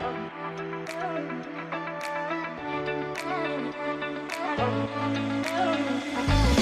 Saludos y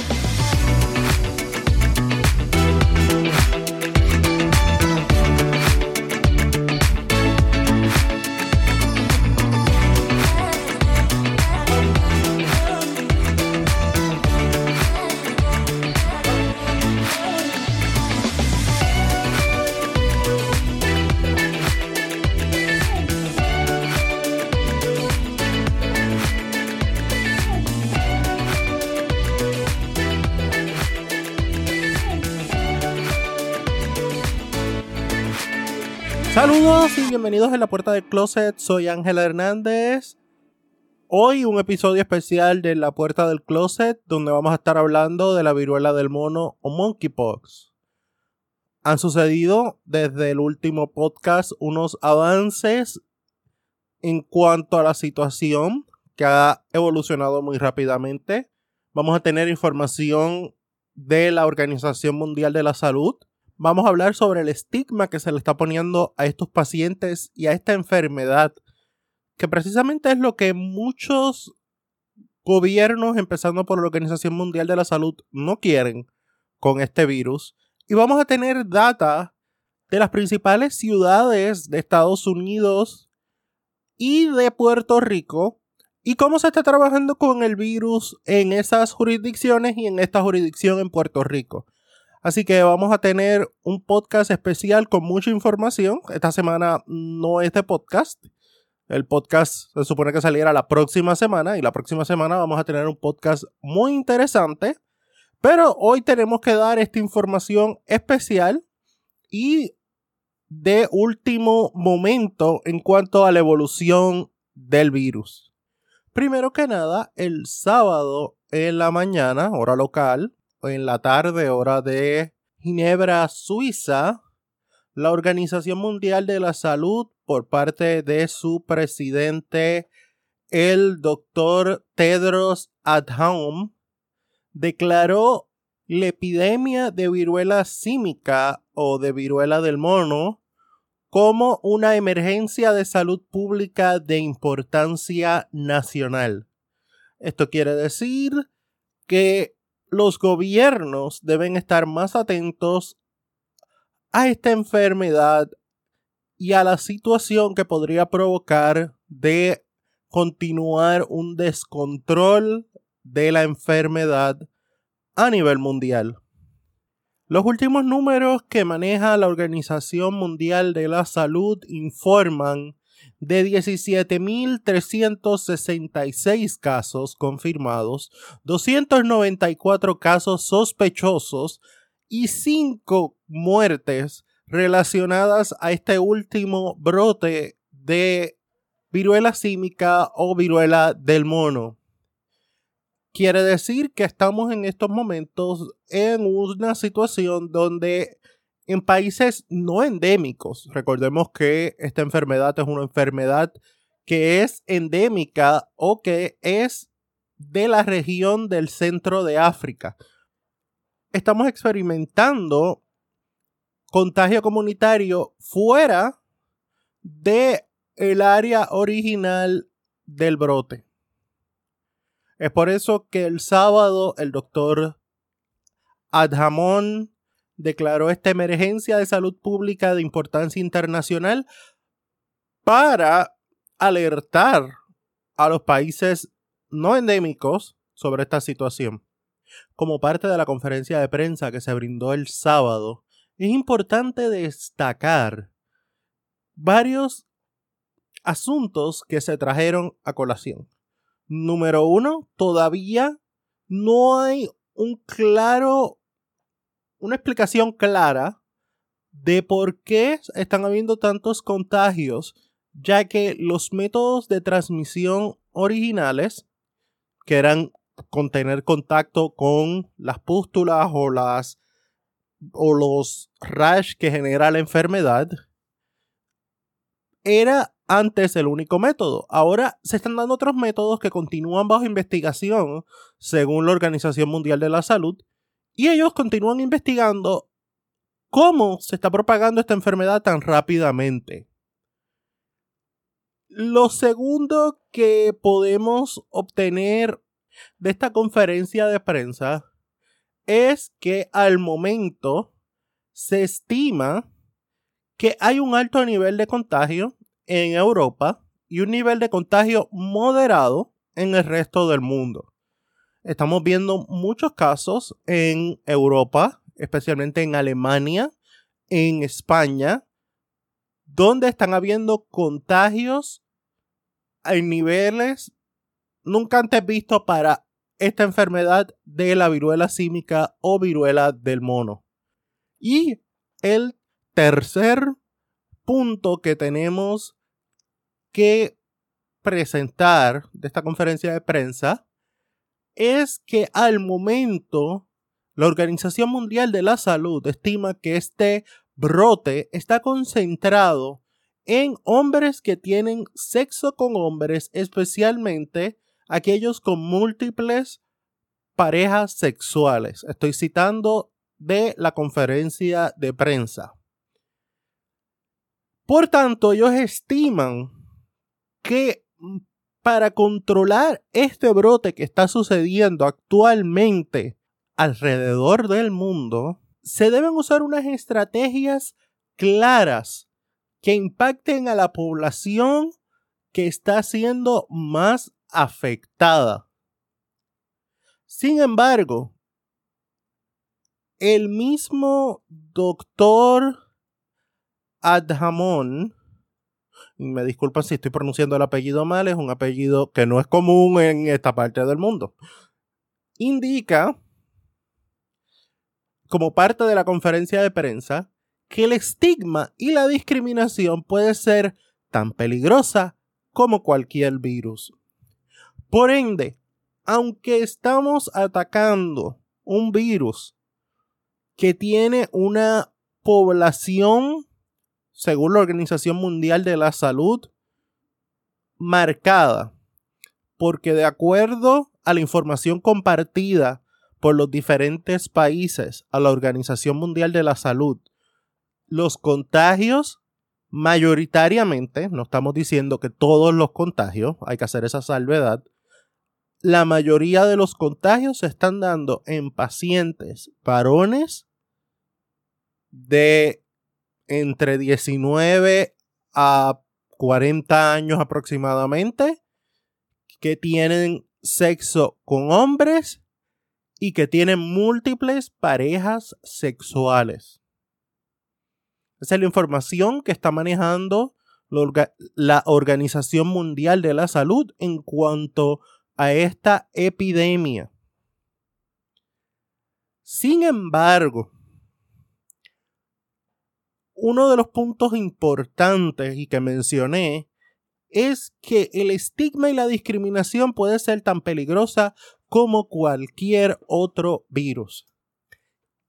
bienvenidos a la puerta del closet. Soy Ángela Hernández. Hoy un episodio especial de La Puerta del Closet donde vamos a estar hablando de la viruela del mono o monkeypox. Han sucedido desde el último podcast unos avances en cuanto a la situación que ha evolucionado muy rápidamente. Vamos a tener información de la Organización Mundial de la Salud vamos a hablar sobre el estigma que se le está poniendo a estos pacientes y a esta enfermedad, que precisamente es lo que muchos gobiernos, empezando por la Organización Mundial de la Salud, no quieren con este virus. Y vamos a tener data de las principales ciudades de Estados Unidos y de Puerto Rico y cómo se está trabajando con el virus en esas jurisdicciones y en esta jurisdicción en Puerto Rico. Así que vamos a tener un podcast especial con mucha información. Esta semana no es de podcast. El podcast se supone que saliera la próxima semana y la próxima semana vamos a tener un podcast muy interesante. Pero hoy tenemos que dar esta información especial y de último momento en cuanto a la evolución del virus. Primero que nada, el sábado en la mañana, hora local, en la tarde, hora de Ginebra, Suiza, la Organización Mundial de la Salud, por parte de su presidente, el doctor Tedros Adhanom, declaró la epidemia de viruela símica o de viruela del mono como una emergencia de salud pública de importancia nacional. Esto quiere decir que los gobiernos deben estar más atentos a esta enfermedad y a la situación que podría provocar de continuar un descontrol de la enfermedad a nivel mundial. Los últimos números que maneja la Organización Mundial de la Salud informan de 17.366 casos confirmados, 294 casos sospechosos y 5 muertes relacionadas a este último brote de viruela símica o viruela del mono. Quiere decir que estamos en estos momentos en una situación donde en países no endémicos. Recordemos que esta enfermedad es una enfermedad que es endémica o que es de la región del centro de África. Estamos experimentando contagio comunitario fuera de el área original del brote. Es por eso que el sábado el doctor Adhamon declaró esta emergencia de salud pública de importancia internacional para alertar a los países no endémicos sobre esta situación. Como parte de la conferencia de prensa que se brindó el sábado, es importante destacar varios asuntos que se trajeron a colación. Número uno, todavía no hay un claro una explicación clara de por qué están habiendo tantos contagios, ya que los métodos de transmisión originales, que eran contener contacto con las pústulas o las o los rash que genera la enfermedad, era antes el único método. Ahora se están dando otros métodos que continúan bajo investigación, según la Organización Mundial de la Salud, y ellos continúan investigando cómo se está propagando esta enfermedad tan rápidamente. Lo segundo que podemos obtener de esta conferencia de prensa es que al momento se estima que hay un alto nivel de contagio en Europa y un nivel de contagio moderado en el resto del mundo. Estamos viendo muchos casos en Europa, especialmente en Alemania, en España, donde están habiendo contagios en niveles nunca antes vistos para esta enfermedad de la viruela símica o viruela del mono. Y el tercer punto que tenemos que presentar de esta conferencia de prensa es que al momento la Organización Mundial de la Salud estima que este brote está concentrado en hombres que tienen sexo con hombres, especialmente aquellos con múltiples parejas sexuales. Estoy citando de la conferencia de prensa. Por tanto, ellos estiman que para controlar este brote que está sucediendo actualmente alrededor del mundo, se deben usar unas estrategias claras que impacten a la población que está siendo más afectada. Sin embargo, el mismo doctor Adhamon, me disculpan si estoy pronunciando el apellido mal, es un apellido que no es común en esta parte del mundo, indica, como parte de la conferencia de prensa, que el estigma y la discriminación puede ser tan peligrosa como cualquier virus. Por ende, aunque estamos atacando un virus que tiene una población, según la Organización Mundial de la Salud, marcada, porque de acuerdo a la información compartida por los diferentes países a la Organización Mundial de la Salud, los contagios mayoritariamente, no estamos diciendo que todos los contagios, hay que hacer esa salvedad, la mayoría de los contagios se están dando en pacientes varones de entre 19 a 40 años aproximadamente que tienen sexo con hombres y que tienen múltiples parejas sexuales. Esa es la información que está manejando la Organización Mundial de la Salud en cuanto a esta epidemia. Sin embargo, uno de los puntos importantes y que mencioné es que el estigma y la discriminación puede ser tan peligrosa como cualquier otro virus.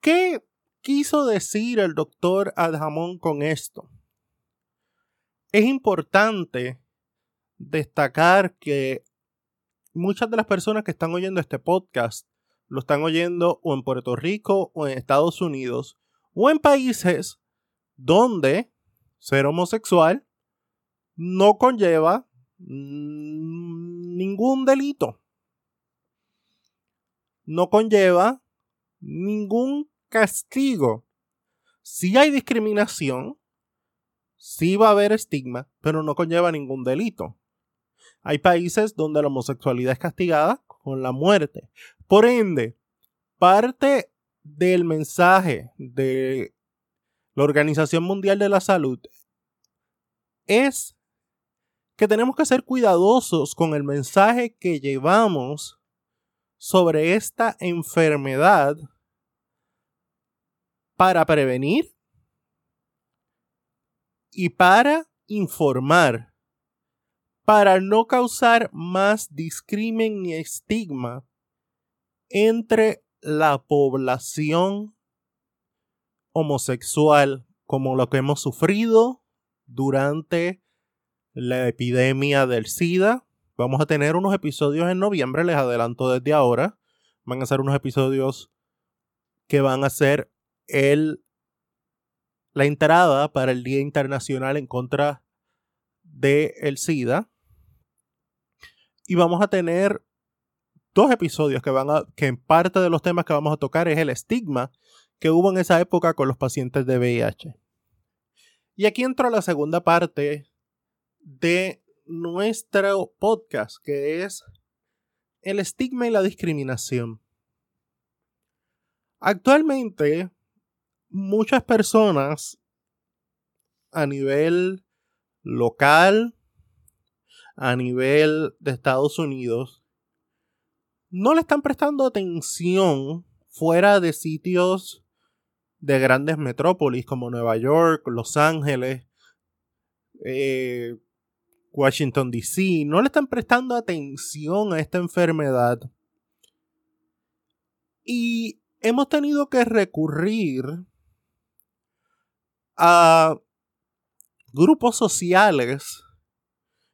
¿Qué quiso decir el doctor Adhamon con esto? Es importante destacar que muchas de las personas que están oyendo este podcast lo están oyendo o en Puerto Rico o en Estados Unidos o en países donde ser homosexual no conlleva ningún delito. No conlleva ningún castigo. Si hay discriminación, sí va a haber estigma, pero no conlleva ningún delito. Hay países donde la homosexualidad es castigada con la muerte. Por ende, parte del mensaje de la Organización Mundial de la Salud es que tenemos que ser cuidadosos con el mensaje que llevamos sobre esta enfermedad para prevenir y para informar para no causar más discrimen ni estigma entre la población homosexual como lo que hemos sufrido durante la epidemia del SIDA. Vamos a tener unos episodios en noviembre, les adelanto desde ahora. Van a ser unos episodios que van a ser el, la entrada para el Día Internacional en contra del el SIDA. Y vamos a tener dos episodios que van a, que en parte de los temas que vamos a tocar es el estigma que hubo en esa época con los pacientes de VIH. Y aquí entro a la segunda parte de nuestro podcast, que es el estigma y la discriminación. Actualmente, muchas personas a nivel local, a nivel de Estados Unidos, no le están prestando atención fuera de sitios de grandes metrópolis como Nueva York, Los Ángeles, eh, Washington, D.C. No le están prestando atención a esta enfermedad. Y hemos tenido que recurrir a grupos sociales,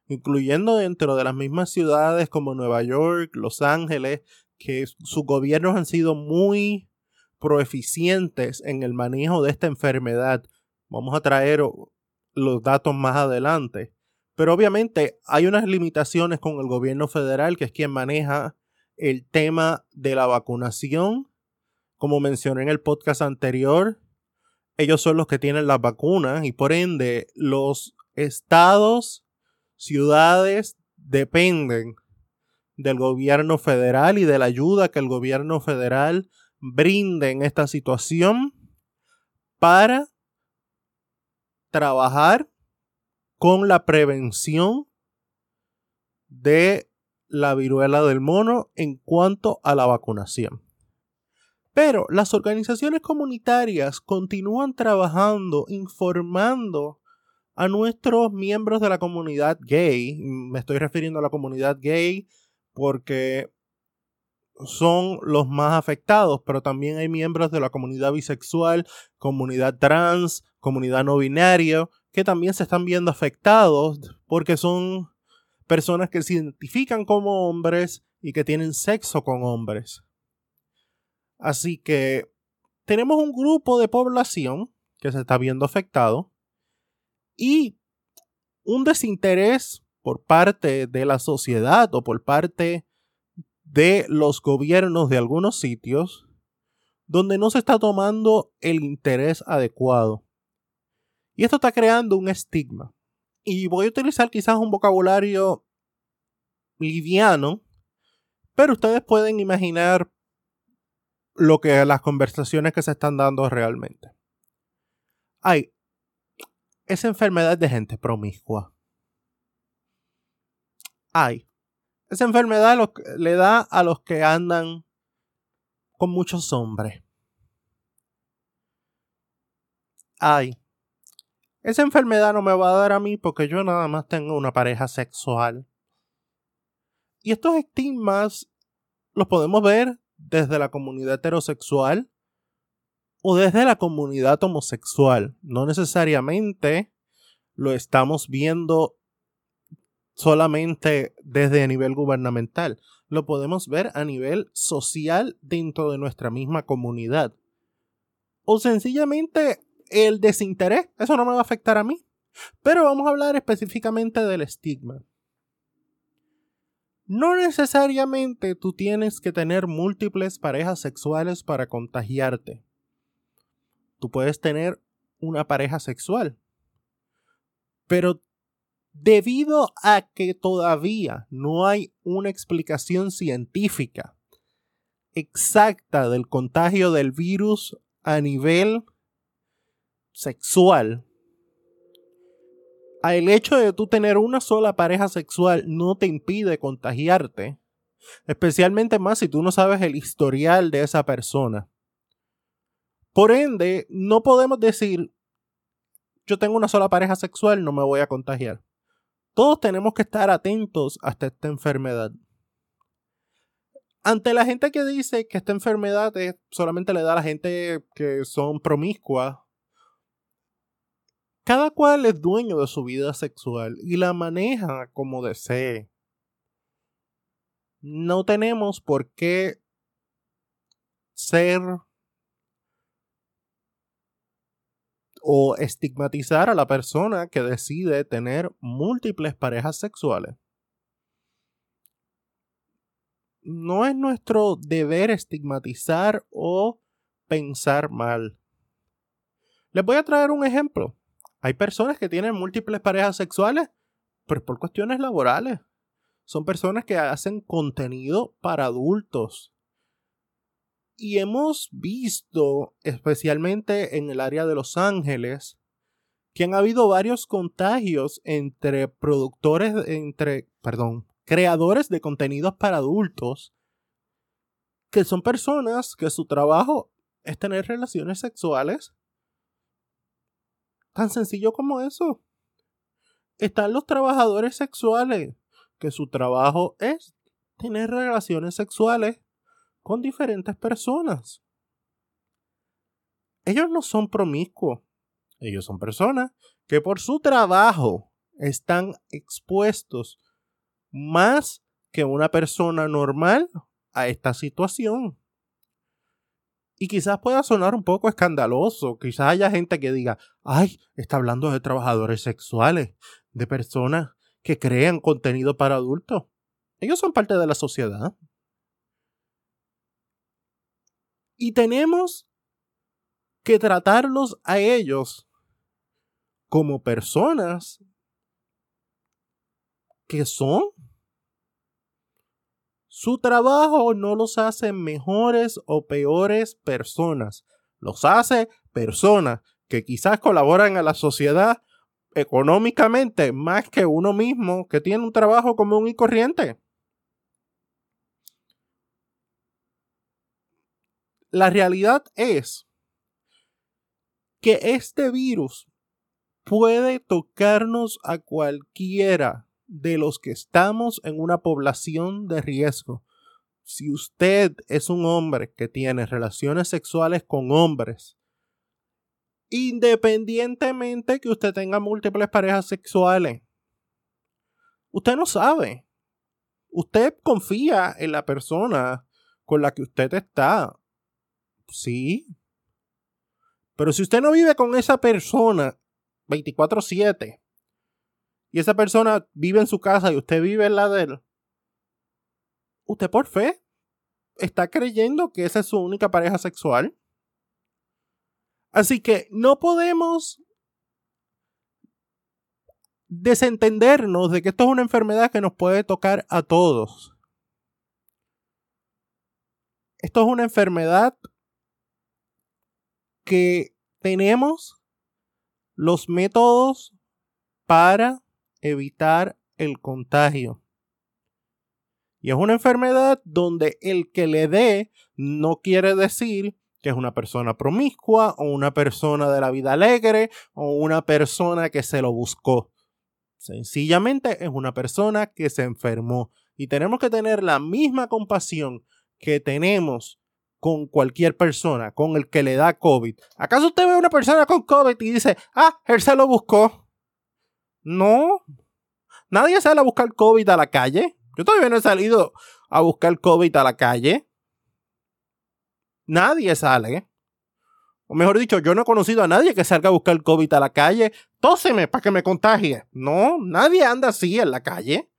incluyendo dentro de las mismas ciudades como Nueva York, Los Ángeles, que sus gobiernos han sido muy proeficientes en el manejo de esta enfermedad. Vamos a traer los datos más adelante. Pero obviamente hay unas limitaciones con el gobierno federal, que es quien maneja el tema de la vacunación. Como mencioné en el podcast anterior, ellos son los que tienen las vacunas y por ende los estados, ciudades dependen del gobierno federal y de la ayuda que el gobierno federal brinde en esta situación para trabajar con la prevención de la viruela del mono en cuanto a la vacunación. Pero las organizaciones comunitarias continúan trabajando, informando a nuestros miembros de la comunidad gay. Me estoy refiriendo a la comunidad gay porque son los más afectados, pero también hay miembros de la comunidad bisexual, comunidad trans, comunidad no binaria, que también se están viendo afectados porque son personas que se identifican como hombres y que tienen sexo con hombres. Así que tenemos un grupo de población que se está viendo afectado y un desinterés por parte de la sociedad o por parte de los gobiernos de algunos sitios donde no se está tomando el interés adecuado. Y esto está creando un estigma. Y voy a utilizar quizás un vocabulario liviano, pero ustedes pueden imaginar lo que las conversaciones que se están dando realmente. Hay esa enfermedad de gente promiscua. Hay esa enfermedad le da a los que andan con muchos hombres. Ay, esa enfermedad no me va a dar a mí porque yo nada más tengo una pareja sexual. Y estos estigmas los podemos ver desde la comunidad heterosexual o desde la comunidad homosexual. No necesariamente lo estamos viendo solamente desde nivel gubernamental, lo podemos ver a nivel social dentro de nuestra misma comunidad. O sencillamente el desinterés, eso no me va a afectar a mí. Pero vamos a hablar específicamente del estigma. No necesariamente tú tienes que tener múltiples parejas sexuales para contagiarte. Tú puedes tener una pareja sexual. Pero debido a que todavía no hay una explicación científica exacta del contagio del virus a nivel sexual, el hecho de tú tener una sola pareja sexual no te impide contagiarte, especialmente más si tú no sabes el historial de esa persona. Por ende, no podemos decir, yo tengo una sola pareja sexual, no me voy a contagiar. Todos tenemos que estar atentos hasta esta enfermedad. Ante la gente que dice que esta enfermedad solamente le da a la gente que son promiscuas, cada cual es dueño de su vida sexual y la maneja como desee. No tenemos por qué ser o estigmatizar a la persona que decide tener múltiples parejas sexuales. No es nuestro deber estigmatizar o pensar mal. Les voy a traer un ejemplo. Hay personas que tienen múltiples parejas sexuales, pero por cuestiones laborales. Son personas que hacen contenido para adultos. Y hemos visto, especialmente en el área de Los Ángeles, que han habido varios contagios entre productores, entre, perdón, creadores de contenidos para adultos, que son personas que su trabajo es tener relaciones sexuales. Tan sencillo como eso. Están los trabajadores sexuales, que su trabajo es tener relaciones sexuales con diferentes personas. Ellos no son promiscuos. Ellos son personas que por su trabajo están expuestos más que una persona normal a esta situación. Y quizás pueda sonar un poco escandaloso, quizás haya gente que diga, ay, está hablando de trabajadores sexuales, de personas que crean contenido para adultos. Ellos son parte de la sociedad. Y tenemos que tratarlos a ellos como personas que son. Su trabajo no los hace mejores o peores personas. Los hace personas que quizás colaboran a la sociedad económicamente más que uno mismo que tiene un trabajo común y corriente. La realidad es que este virus puede tocarnos a cualquiera de los que estamos en una población de riesgo. Si usted es un hombre que tiene relaciones sexuales con hombres, independientemente que usted tenga múltiples parejas sexuales, usted no sabe. Usted confía en la persona con la que usted está. Sí. Pero si usted no vive con esa persona 24/7 y esa persona vive en su casa y usted vive en la de él, usted por fe está creyendo que esa es su única pareja sexual. Así que no podemos desentendernos de que esto es una enfermedad que nos puede tocar a todos. Esto es una enfermedad que tenemos los métodos para evitar el contagio. Y es una enfermedad donde el que le dé no quiere decir que es una persona promiscua o una persona de la vida alegre o una persona que se lo buscó. Sencillamente es una persona que se enfermó. Y tenemos que tener la misma compasión que tenemos con cualquier persona, con el que le da COVID. ¿Acaso usted ve a una persona con COVID y dice, ah, él se lo buscó? No. Nadie sale a buscar COVID a la calle. Yo todavía no he salido a buscar COVID a la calle. Nadie sale. O mejor dicho, yo no he conocido a nadie que salga a buscar COVID a la calle. Tóseme para que me contagie. No, nadie anda así en la calle.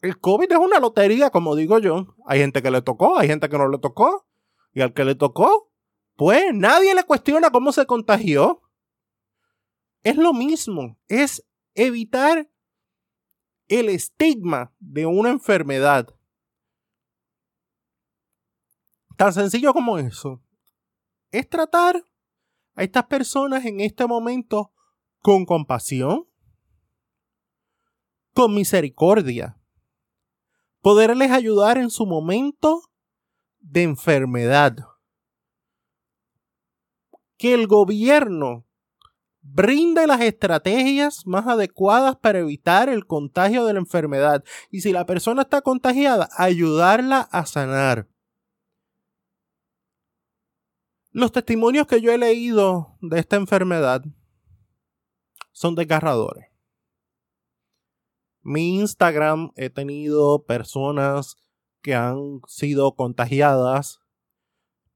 El COVID es una lotería, como digo yo. Hay gente que le tocó, hay gente que no le tocó. Y al que le tocó, pues nadie le cuestiona cómo se contagió. Es lo mismo, es evitar el estigma de una enfermedad. Tan sencillo como eso. Es tratar a estas personas en este momento con compasión, con misericordia, poderles ayudar en su momento de enfermedad. Que el gobierno brinde las estrategias más adecuadas para evitar el contagio de la enfermedad. Y si la persona está contagiada, ayudarla a sanar. Los testimonios que yo he leído de esta enfermedad son desgarradores. Mi Instagram he tenido personas que han sido contagiadas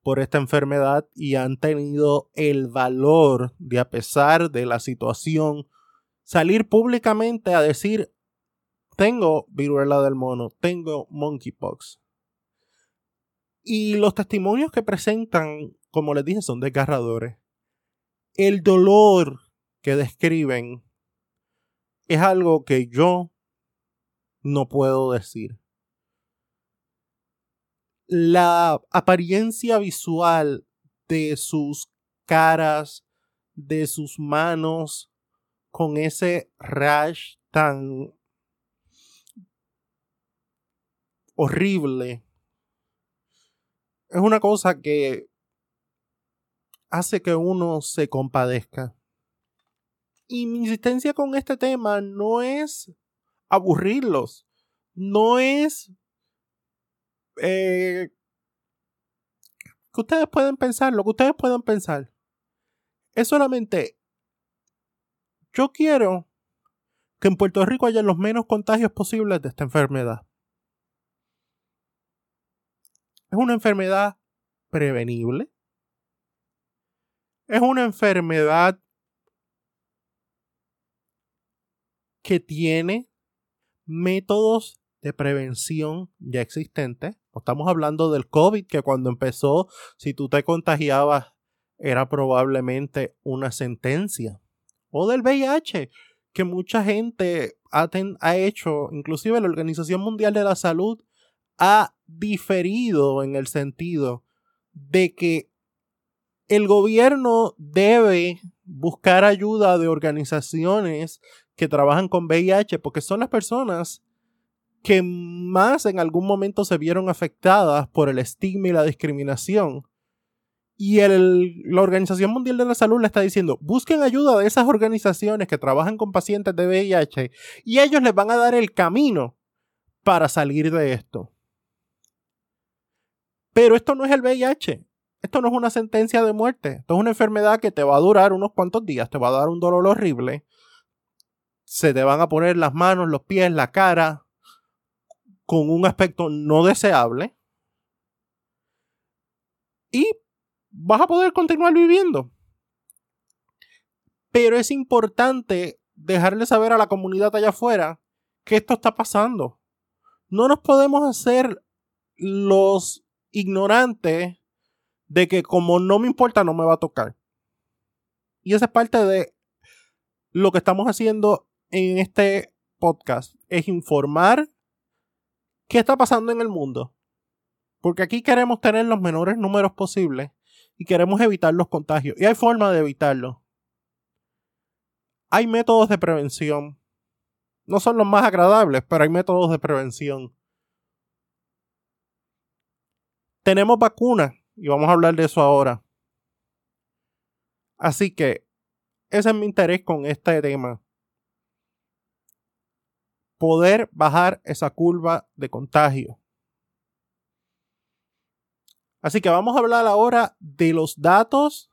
por esta enfermedad y han tenido el valor de, a pesar de la situación, salir públicamente a decir, tengo viruela del mono, tengo monkeypox. Y los testimonios que presentan, como les dije, son desgarradores. El dolor que describen es algo que yo no puedo decir. La apariencia visual de sus caras, de sus manos, con ese rash tan horrible, es una cosa que hace que uno se compadezca. Y mi insistencia con este tema no es aburrirlos, no es eh, que ustedes pueden pensar, lo que ustedes puedan pensar. Es solamente, yo quiero que en Puerto Rico haya los menos contagios posibles de esta enfermedad. Es una enfermedad prevenible. Es una enfermedad que tiene métodos de prevención ya existentes. Estamos hablando del COVID, que cuando empezó, si tú te contagiabas, era probablemente una sentencia. O del VIH, que mucha gente ha, ha hecho, inclusive la Organización Mundial de la Salud ha diferido en el sentido de que el gobierno debe buscar ayuda de organizaciones que trabajan con VIH porque son las personas que más en algún momento se vieron afectadas por el estigma y la discriminación. Y la Organización Mundial de la Salud le está diciendo, busquen ayuda de esas organizaciones que trabajan con pacientes de VIH y ellos les van a dar el camino para salir de esto. Pero esto no es el VIH. Esto no es una sentencia de muerte. Esto es una enfermedad que te va a durar unos cuantos días, te va a dar un dolor horrible. Se te van a poner las manos, los pies, la cara con un aspecto no deseable. Y vas a poder continuar viviendo. Pero es importante dejarle saber a la comunidad allá afuera que esto está pasando. No nos podemos hacer los ignorante de que como no me importa, no me va a tocar. Y esa es parte de lo que estamos haciendo en este podcast, es informar qué está pasando en el mundo. Porque aquí queremos tener los menores números posibles y queremos evitar los contagios. Y hay forma de evitarlo. Hay métodos de prevención. No son los más agradables, pero hay métodos de prevención. tenemos vacunas y vamos a hablar de eso ahora. Así que ese es mi interés con este tema. Poder bajar esa curva de contagio. Así que vamos a hablar ahora de los datos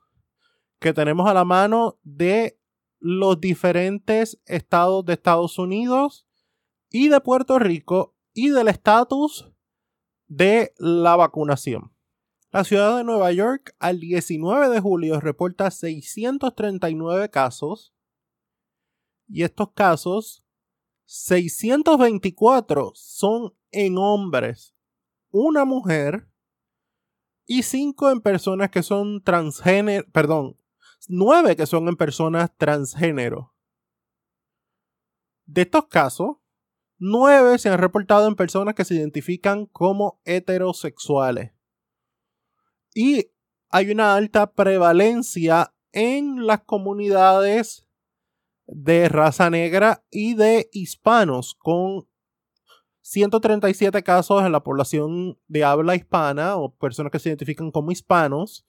que tenemos a la mano de los diferentes estados de Estados Unidos y de Puerto Rico y del estatus de la vacunación. La ciudad de Nueva York al 19 de julio reporta 639 casos y estos casos 624 son en hombres, una mujer y 5 en personas que son transgénero, perdón, 9 que son en personas transgénero. De estos casos, Nueve se han reportado en personas que se identifican como heterosexuales. Y hay una alta prevalencia en las comunidades de raza negra y de hispanos, con 137 casos en la población de habla hispana o personas que se identifican como hispanos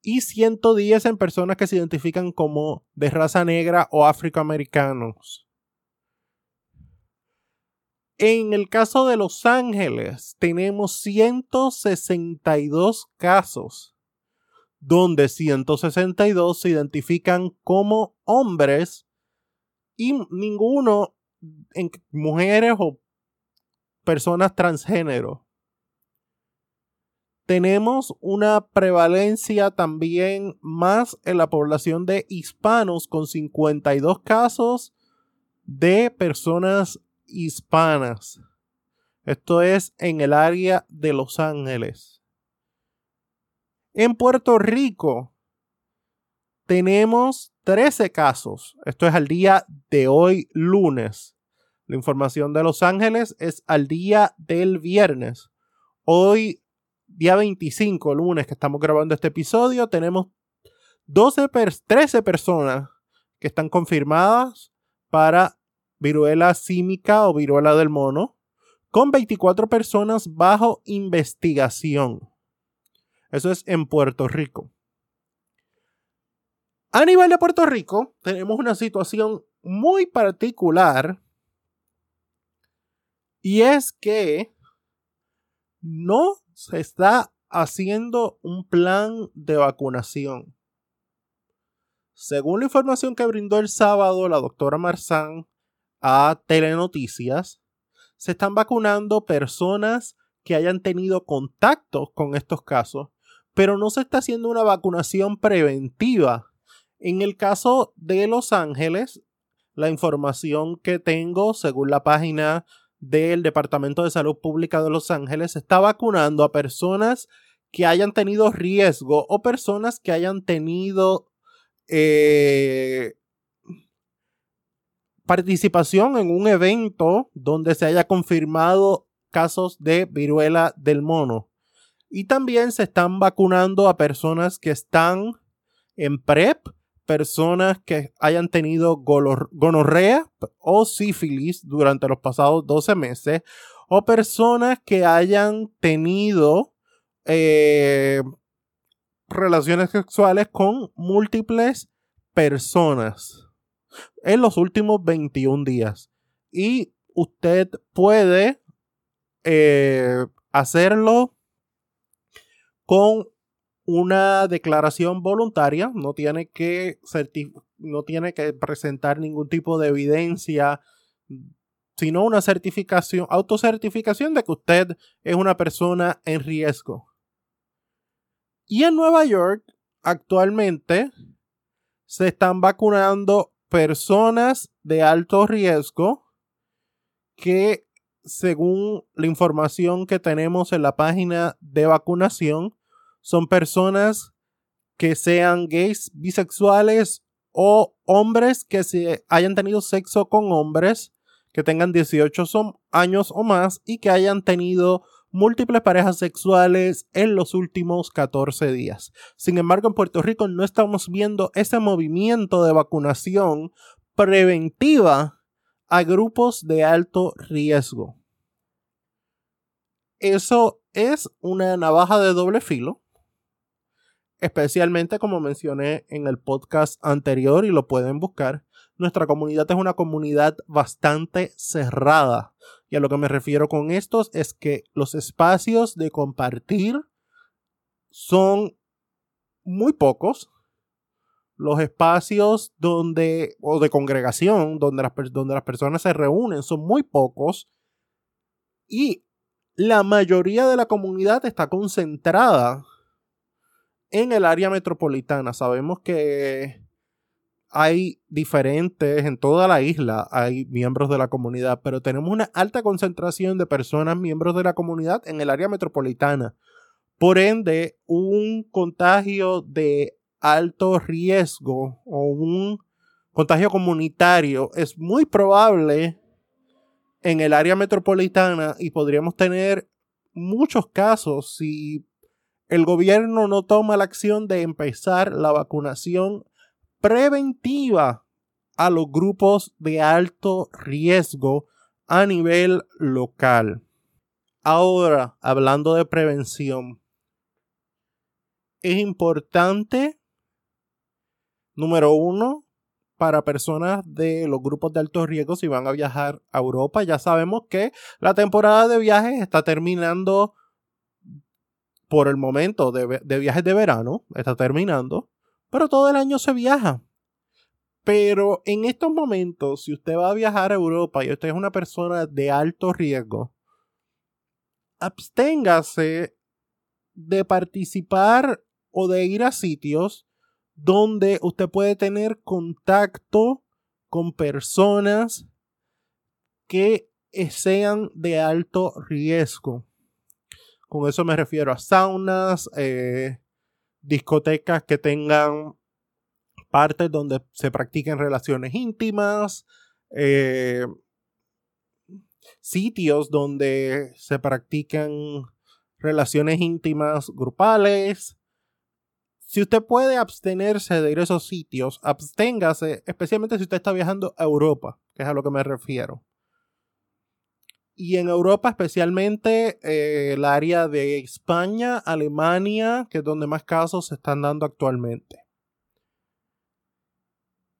y 110 en personas que se identifican como de raza negra o afroamericanos. En el caso de Los Ángeles, tenemos 162 casos, donde 162 se identifican como hombres y ninguno en mujeres o personas transgénero. tenemos una prevalencia también más en la población de hispanos con 52 casos de personas hispanas. Esto es en el área de Los Ángeles. En Puerto Rico tenemos 13 casos. Esto es al día de hoy lunes. La información de Los Ángeles es al día del viernes. Hoy, día 25, lunes que estamos grabando este episodio, tenemos 12 13 personas que están confirmadas para viruela símica o viruela del mono, con 24 personas bajo investigación. Eso es en Puerto Rico. A nivel de Puerto Rico, tenemos una situación muy particular y es que no se está haciendo un plan de vacunación. Según la información que brindó el sábado la doctora Marzán a Telenoticias, se están vacunando personas que hayan tenido contacto con estos casos, pero no se está haciendo una vacunación preventiva. En el caso de Los Ángeles, la información que tengo según la página del Departamento de Salud Pública de Los Ángeles está vacunando a personas que hayan tenido riesgo o personas que hayan tenido eh, participación en un evento donde se haya confirmado casos de viruela del mono. Y también se están vacunando a personas que están en PrEP personas que hayan tenido gonorrea o sífilis durante los pasados 12 meses o personas que hayan tenido eh, relaciones sexuales con múltiples personas en los últimos 21 días. Y usted puede eh, hacerlo con una declaración voluntaria, no tiene que no tiene que presentar ningún tipo de evidencia, sino una certificación, autocertificación de que usted es una persona en riesgo. Y en Nueva York, actualmente, se están vacunando personas de alto riesgo que, según la información que tenemos en la página de vacunación, son personas que sean gays, bisexuales o hombres que se hayan tenido sexo con hombres que tengan 18 años o más y que hayan tenido múltiples parejas sexuales en los últimos 14 días. Sin embargo, en Puerto Rico no estamos viendo ese movimiento de vacunación preventiva a grupos de alto riesgo. Eso es una navaja de doble filo especialmente como mencioné en el podcast anterior y lo pueden buscar, nuestra comunidad es una comunidad bastante cerrada. Y a lo que me refiero con estos es que los espacios de compartir son muy pocos. Los espacios donde, o de congregación, donde las, donde las personas se reúnen, son muy pocos. Y la mayoría de la comunidad está concentrada en el área metropolitana. Sabemos que hay diferentes, en toda la isla hay miembros de la comunidad, pero tenemos una alta concentración de personas miembros de la comunidad en el área metropolitana. Por ende, un contagio de alto riesgo o un contagio comunitario es muy probable en el área metropolitana y podríamos tener muchos casos si el gobierno no toma la acción de empezar la vacunación preventiva a los grupos de alto riesgo a nivel local. Ahora, hablando de prevención, es importante, número uno, para personas de los grupos de alto riesgo si van a viajar a Europa. Ya sabemos que la temporada de viajes está terminando por el momento de, viajes de verano, está terminando, pero todo el año se viaja. Pero en estos momentos, si usted va a viajar a Europa y usted es una persona de alto riesgo, absténgase de participar o de ir a sitios donde usted puede tener contacto con personas que sean de alto riesgo. Con eso me refiero a saunas, eh, discotecas que tengan partes donde se practiquen relaciones íntimas, eh, sitios donde se practican relaciones íntimas grupales. Si usted puede abstenerse de ir a esos sitios, absténgase, especialmente si usted está viajando a Europa, que es a lo que me refiero. Y en Europa, especialmente eh, el área de España, Alemania, que es donde más casos se están dando actualmente.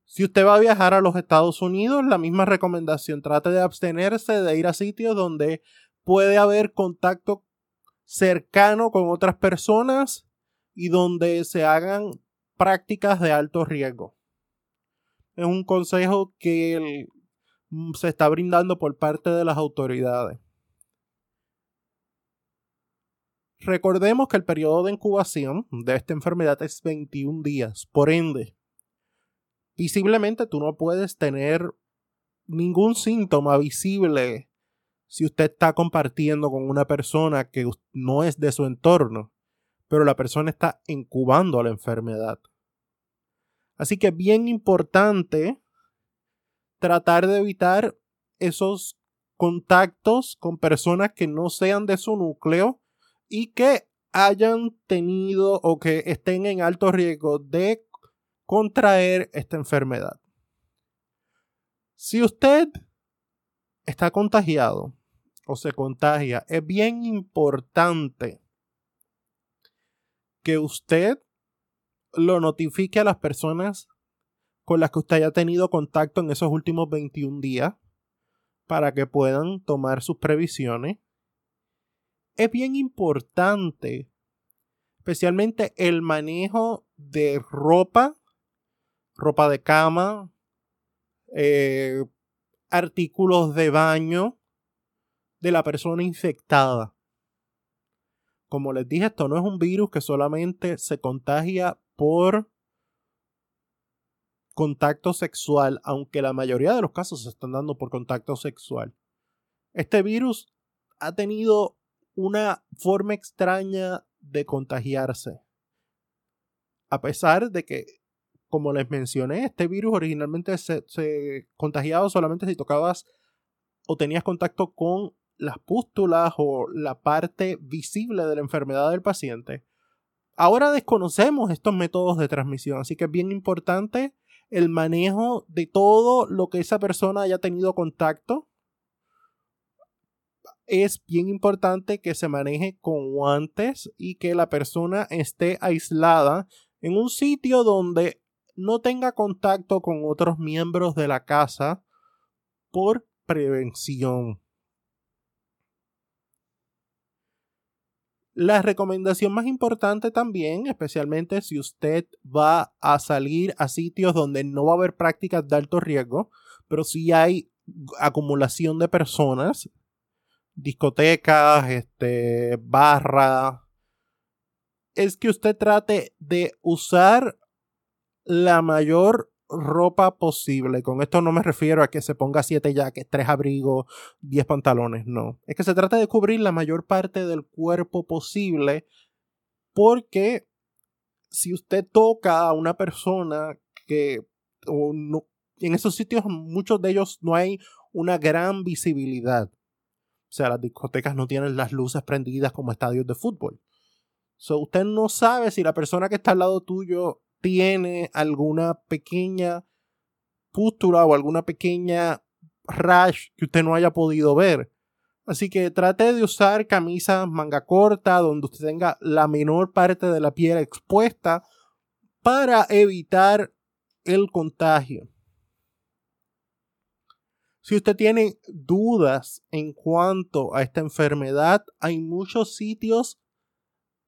Si usted va a viajar a los Estados Unidos, la misma recomendación, trate de abstenerse de ir a sitios donde puede haber contacto cercano con otras personas y donde se hagan prácticas de alto riesgo. Es un consejo que se está brindando por parte de las autoridades. Recordemos que el periodo de incubación de esta enfermedad es 21 días. Por ende, visiblemente tú no puedes tener ningún síntoma visible si usted está compartiendo con una persona que no es de su entorno, pero la persona está incubando la enfermedad. Así que bien importante tratar de evitar esos contactos con personas que no sean de su núcleo y que hayan tenido o que estén en alto riesgo de contraer esta enfermedad. Si usted está contagiado o se contagia, es bien importante que usted lo notifique a las personas con las que usted haya tenido contacto en esos últimos 21 días para que puedan tomar sus previsiones. Es bien importante, especialmente el manejo de ropa ropa de cama, eh, artículos de baño de la persona infectada. Como les dije, esto no es un virus que solamente se contagia por contacto sexual, aunque la mayoría de los casos se están dando por contacto sexual. Este virus ha tenido una forma extraña de contagiarse. A pesar de que como les mencioné, este virus originalmente se, contagiaba solamente si tocabas o tenías contacto con las pústulas o la parte visible de la enfermedad del paciente. Ahora desconocemos estos métodos de transmisión, así que es bien importante el manejo de todo lo que esa persona haya tenido contacto. Es bien importante que se maneje con guantes y que la persona esté aislada en un sitio donde no tenga contacto con otros miembros de la casa por prevención. La recomendación más importante también, especialmente si usted va a salir a sitios donde no va a haber prácticas de alto riesgo, pero si hay acumulación de personas, discotecas, este, barra, es que usted trate de usar la mayor ropa posible. Con esto no me refiero a que se ponga siete jackets, tres abrigos, diez pantalones, no. Es que se trata de cubrir la mayor parte del cuerpo posible porque si usted toca a una persona que no, en esos sitios muchos de ellos no hay una gran visibilidad. O sea, las discotecas no tienen las luces prendidas como estadios de fútbol. So, usted no sabe si la persona que está al lado tuyo tiene alguna pequeña pústula o alguna pequeña rash que usted no haya podido ver. Así que trate de usar camisas manga corta donde usted tenga la menor parte de la piel expuesta para evitar el contagio. Si usted tiene dudas en cuanto a esta enfermedad, hay muchos sitios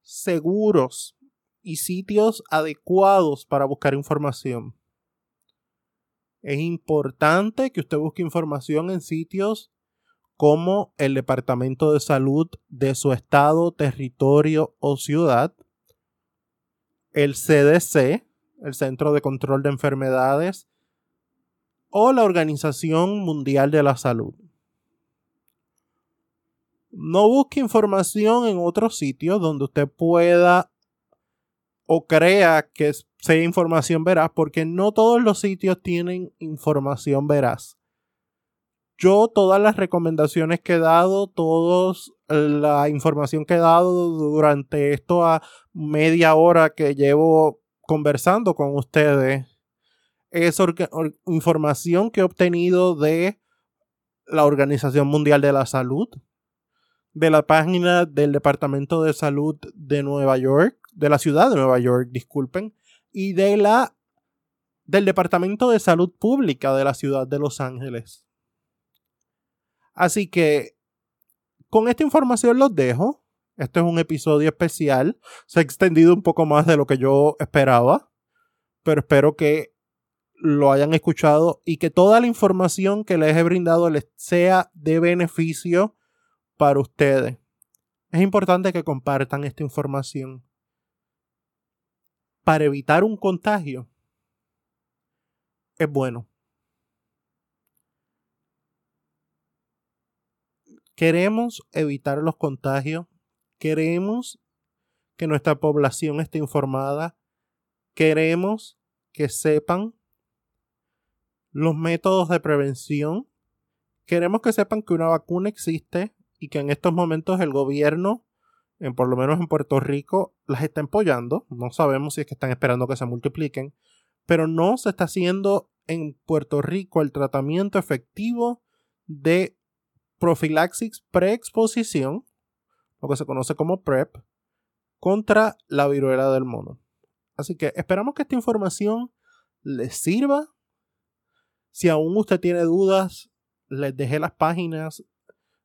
seguros y sitios adecuados para buscar información. Es importante que usted busque información en sitios como el Departamento de Salud de su estado, territorio o ciudad, el CDC, el Centro de Control de Enfermedades, o la Organización Mundial de la Salud. No busque información en otros sitios donde usted pueda o crea que sea información veraz, porque no todos los sitios tienen información veraz. Yo todas las recomendaciones que he dado, toda la información que he dado durante esto a media hora que llevo conversando con ustedes, es información que he obtenido de la Organización Mundial de la Salud, de la página del Departamento de Salud de Nueva York, de la ciudad de Nueva York, disculpen, y de la del Departamento de Salud Pública de la ciudad de Los Ángeles. Así que con esta información los dejo. Este es un episodio especial. Se ha extendido un poco más de lo que yo esperaba, pero espero que lo hayan escuchado y que toda la información que les he brindado les sea de beneficio para ustedes. Es importante que compartan esta información para evitar un contagio. Es bueno. Queremos evitar los contagios. Queremos que nuestra población esté informada. Queremos que sepan los métodos de prevención. Queremos que sepan que una vacuna existe y que en estos momentos el gobierno, en, por lo menos en Puerto Rico, las está apoyando. No sabemos si es que están esperando que se multipliquen, pero no se está haciendo en Puerto Rico el tratamiento efectivo de profilaxis preexposición, lo que se conoce como PrEP, contra la viruela del mono. Así que esperamos que esta información les sirva. Si aún usted tiene dudas, les dejé las páginas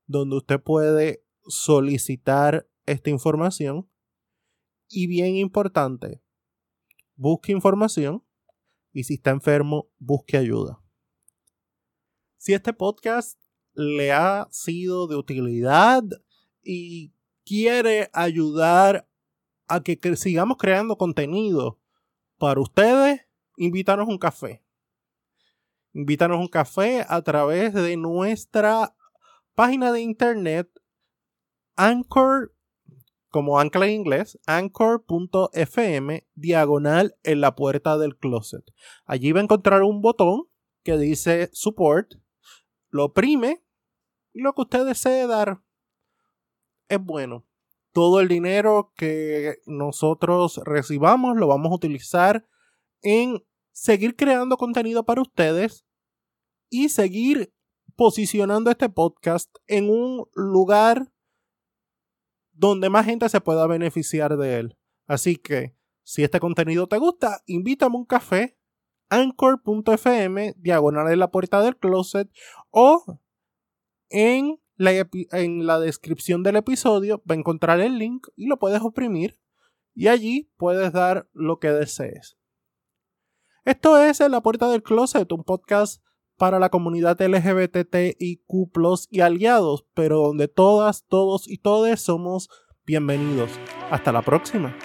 donde usted puede solicitar esta información. Y bien importante, busque información y si está enfermo, busque ayuda. Si este podcast le ha sido de utilidad y quiere ayudar a que sigamos creando contenido para ustedes, invítanos un café. Invítanos un café a través de nuestra página de internet Anchor, como ancla en inglés, anchor.fm diagonal en la puerta del closet. Allí va a encontrar un botón que dice support, lo oprime y lo que usted desee dar es bueno. Todo el dinero que nosotros recibamos lo vamos a utilizar en seguir creando contenido para ustedes y seguir posicionando este podcast en un lugar donde más gente se pueda beneficiar de él. Así que, si este contenido te gusta, invítame un café, anchor.fm, diagonal en la puerta del closet, o en la, en la descripción del episodio va a encontrar el link y lo puedes oprimir y allí puedes dar lo que desees. Esto es En la Puerta del Closet, un podcast para la comunidad LGBTIQ y aliados, pero donde todas, todos y todes somos bienvenidos. Hasta la próxima.